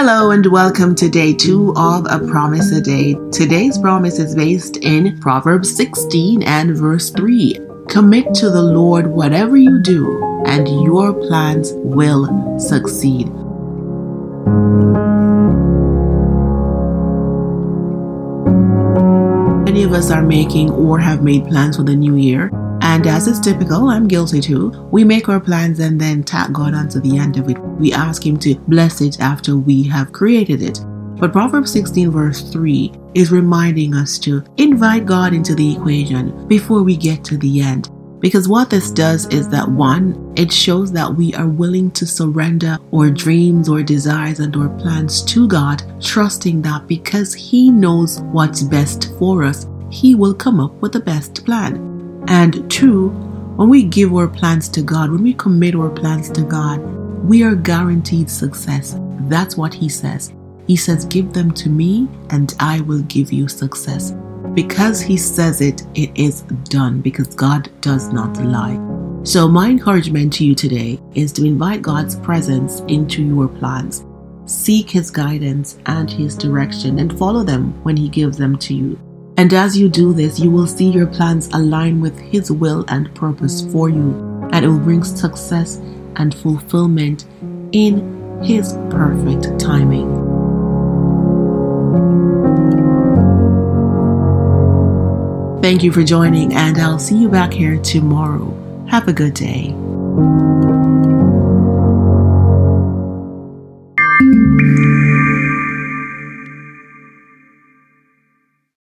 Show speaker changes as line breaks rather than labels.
Hello and welcome to day two of A Promise a Day. Today's promise is based in Proverbs 16 and verse 3. Commit to the Lord whatever you do, and your plans will succeed. Many of us are making or have made plans for the new year. And as is typical, I'm guilty too. We make our plans and then tag God onto the end of it. We ask Him to bless it after we have created it. But Proverbs 16, verse 3 is reminding us to invite God into the equation before we get to the end. Because what this does is that one, it shows that we are willing to surrender our dreams or desires and our plans to God, trusting that because He knows what's best for us, He will come up with the best plan. And two, when we give our plans to God, when we commit our plans to God, we are guaranteed success. That's what He says. He says, Give them to me, and I will give you success. Because He says it, it is done, because God does not lie. So, my encouragement to you today is to invite God's presence into your plans. Seek His guidance and His direction and follow them when He gives them to you. And as you do this, you will see your plans align with His will and purpose for you, and it will bring success and fulfillment in His perfect timing. Thank you for joining, and I'll see you back here tomorrow. Have a good day.